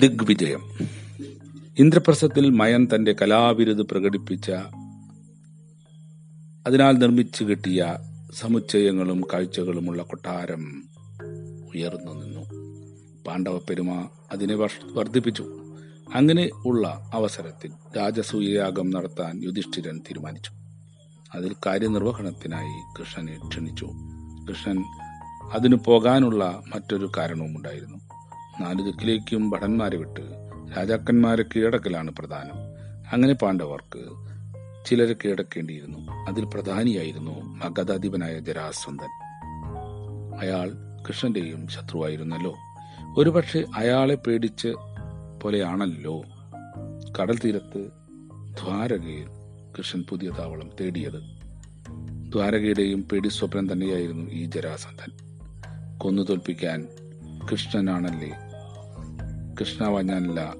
ദിഗ്വിജയം. ഇന്ദ്രപ്രസ്ഥത്തിൽ മയൻ തന്റെ കലാവിരുത് പ്രകടിപ്പിച്ച അതിനാൽ നിർമ്മിച്ചു കിട്ടിയ സമുച്ചയങ്ങളും കാഴ്ചകളുമുള്ള കൊട്ടാരം ഉയർന്നു നിന്നു. പാണ്ഡവ പെരുമ അതിനെ വർദ്ധിപ്പിച്ചു. അങ്ങനെ ഉള്ള അവസരത്തിൽ രാജസൂയയാഗം നടത്താൻ യുധിഷ്ഠിരൻ തീരുമാനിച്ചു. അതിൽ കാര്യനിർവഹണത്തിനായി കൃഷ്ണനെ ക്ഷണിച്ചു. കൃഷ്ണൻ അതിനു പോകാനുള്ള മറ്റൊരു കാരണവും ഉണ്ടായിരുന്നു നാല് ദിക്കിലേക്കും ഭടന്മാരെ വിട്ട് രാജാക്കന്മാരെ കീഴടക്കലാണ് പ്രധാനം. അങ്ങനെ പാണ്ഡവർക്ക് ചിലരെ കീഴടക്കേണ്ടിയിരുന്നു. അതിൽ പ്രധാനിയായിരുന്നു മഗധാധിപനായ ജരാസന്ധൻ. അയാൾ കൃഷ്ണന്റെയും ശത്രുവായിരുന്നല്ലോ. ഒരുപക്ഷെ അയാളെ പേടിച്ച് പോലെയാണല്ലോ. കടൽ തീരത്ത് ദ്വാരകയിൽ കൃഷ്ണൻ പുതിയ താവളം തേടിയത്. ദ്വാരകയുടെയും പേടി സ്വപ്നം തന്നെയായിരുന്നു ഈ ജരാസന്ധൻ. കൊന്നു തോൽപ്പിക്കാൻ കൃഷ്ണനാണല്ലേ കൃഷ്ണാവാഞ്ഞല്ല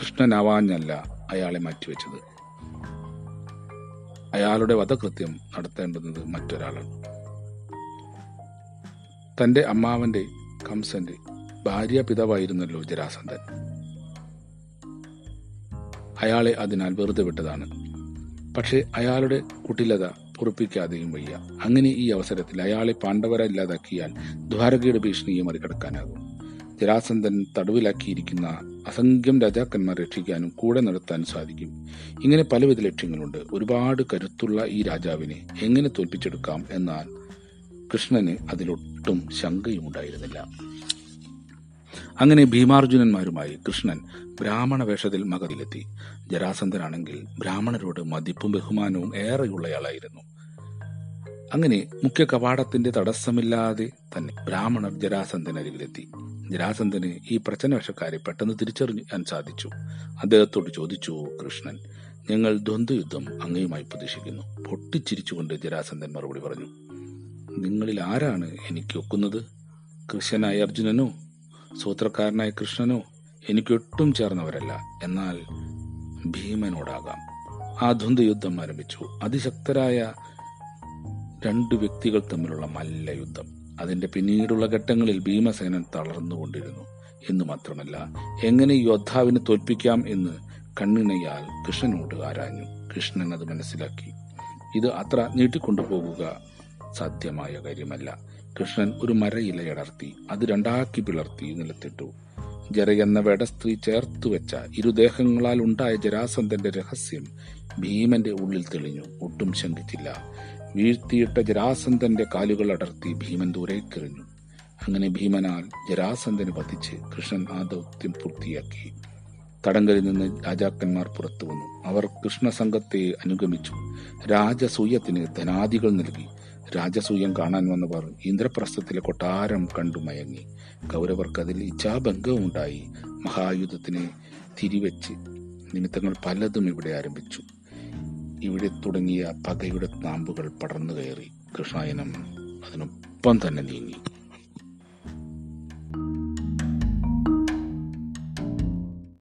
കൃഷ്ണനാവാഞ്ഞല്ല അയാളെ മാറ്റിവെച്ചത്. അയാളുടെ വധകൃത്യം നടത്തേണ്ടുന്നത് മറ്റൊരാളാണ്. തന്റെ അമ്മാവന്റെ കംസന്റെ ഭാര്യ പിതാവായിരുന്നല്ലോ ജരാസന്ധൻ. അയാളെ അതിനാൽ വെറുതെ വിട്ടതാണ്. പക്ഷേ അയാളുടെ കുട്ടിലത പൊറുപ്പിക്കാതെയും വയ്യ. അങ്ങനെ ഈ അവസരത്തിൽ അയാളെ പാണ്ഡവര ഇല്ലാതാക്കിയാൽ ദ്വാരകയുടെ ഭീഷണിയെ മറികടക്കാനാകും. ജരാസന്ധൻ തടവിലാക്കിയിരിക്കുന്ന അസംഖ്യം രാജാക്കന്മാർ രക്ഷിക്കാനും കൂടെ നടത്താനും സാധിക്കും. ഇങ്ങനെ പലവിധ ലക്ഷ്യങ്ങളുണ്ട്. ഒരുപാട് കരുത്തുള്ള ഈ രാജാവിനെ എങ്ങനെ തോൽപ്പിച്ചെടുക്കാം എന്നാൽ കൃഷ്ണന് അതിലൊട്ടും ശങ്കയും ഉണ്ടായിരുന്നില്ല അങ്ങനെ ഭീമാർജുനന്മാരുമായി കൃഷ്ണൻ ബ്രാഹ്മണ വേഷത്തിൽ മകതിലെത്തി. ജരാസന്ധനാണെങ്കിൽ ബ്രാഹ്മണരോട് മതിപ്പും ബഹുമാനവും ഏറെയുള്ളയാളായിരുന്നു. അങ്ങനെ മുഖ്യ കവാടത്തിന്റെ തടസ്സമില്ലാതെ തന്നെ ബ്രാഹ്മണർ ജരാസന്ധനരികിലെത്തി ജരാസന്ധന് ഈ പ്രചനവശക്കാരെ പെട്ടെന്ന് തിരിച്ചറിയാൻ സാധിച്ചു. അദ്ദേഹത്തോട് ചോദിച്ചു കൃഷ്ണൻ ഞങ്ങൾ ദ്വന്ദ്വയുദ്ധം അങ്ങയുമായി പ്രതീക്ഷിക്കുന്നു. പൊട്ടിച്ചിരിച്ചുകൊണ്ട് ജരാസന്ധൻ മറുപടി പറഞ്ഞു നിങ്ങളിൽ ആരാണ് എനിക്ക് ഒക്കുന്നത്? കൃഷ്ണനായ അർജുനനോ? സൂത്രക്കാരനായ കൃഷ്ണനോ? എനിക്കൊട്ടും ചേർന്നവരല്ല. എന്നാൽ ഭീമനോടാകാം. ആ ദ്വന്ദ്വയുദ്ധം ആരംഭിച്ചു. അതിശക്തരായ രണ്ട് വ്യക്തികൾ തമ്മിലുള്ള മല്ല യുദ്ധം. അതിന്റെ പിന്നീടുള്ള ഘട്ടങ്ങളിൽ ഭീമസേനൻ തളർന്നുകൊണ്ടിരുന്നു. എന്ന് മാത്രമല്ല എങ്ങനെ യോദ്ധാവിനെ തോൽപ്പിക്കാം എന്ന് കണ്ണിണയാൽ കൃഷ്ണനോട് ആരാഞ്ഞു. കൃഷ്ണൻ അത് മനസ്സിലാക്കി. ഇത് അത്ര നീട്ടിക്കൊണ്ടുപോകുക സാധ്യമായ കാര്യമല്ല. കൃഷ്ണൻ ഒരു മരയിലയടർത്തി അത് രണ്ടാക്കി പിളർത്തി നിലത്തിട്ടു. ജര എന്ന വേട സ്ത്രീ ചേർത്തു വെച്ച ഇരുദേഹങ്ങളാൽ ഉണ്ടായ ജരാസന്ധന്റെ രഹസ്യം ഭീമന്റെ ഉള്ളിൽ തെളിഞ്ഞു. ഒട്ടും ശങ്കിച്ചില്ല. വീഴ്ത്തിയിട്ട ജരാസന്ധന്റെ കാലുകൾ അടർത്തി ഭീമൻ ദൂരേക്കെറിഞ്ഞു അങ്ങനെ ഭീമനാൽ ജരാസന്ധന് വധിച്ച് കൃഷ്ണൻ ആ ദൗത്യം പൂർത്തിയാക്കി. തടങ്കലിൽ നിന്ന് രാജാക്കന്മാർ പുറത്തു വന്നു. അവർ കൃഷ്ണസംഘത്തെ അനുഗമിച്ചു. രാജസൂയത്തിന് ധനാദികൾ നൽകി. രാജസൂയം കാണാൻ വന്നവർ ഇന്ദ്രപ്രസ്ഥത്തിലെ കൊട്ടാരം കണ്ടു മയങ്ങി. കൗരവർക്ക് അതിൽ ഇച്ഛാഭംഗവും ഉണ്ടായി മഹായുദ്ധത്തിനെ തിരിവെച്ച് നിമിത്തങ്ങൾ പലതും ഇവിടെ ആരംഭിച്ചു. ഇവിടെ തുടങ്ങിയ പകയുടെ താമ്പുകൾ പടർന്നു കയറി കൃഷ്ണായനം അതിനൊപ്പം തന്നെ നീങ്ങി.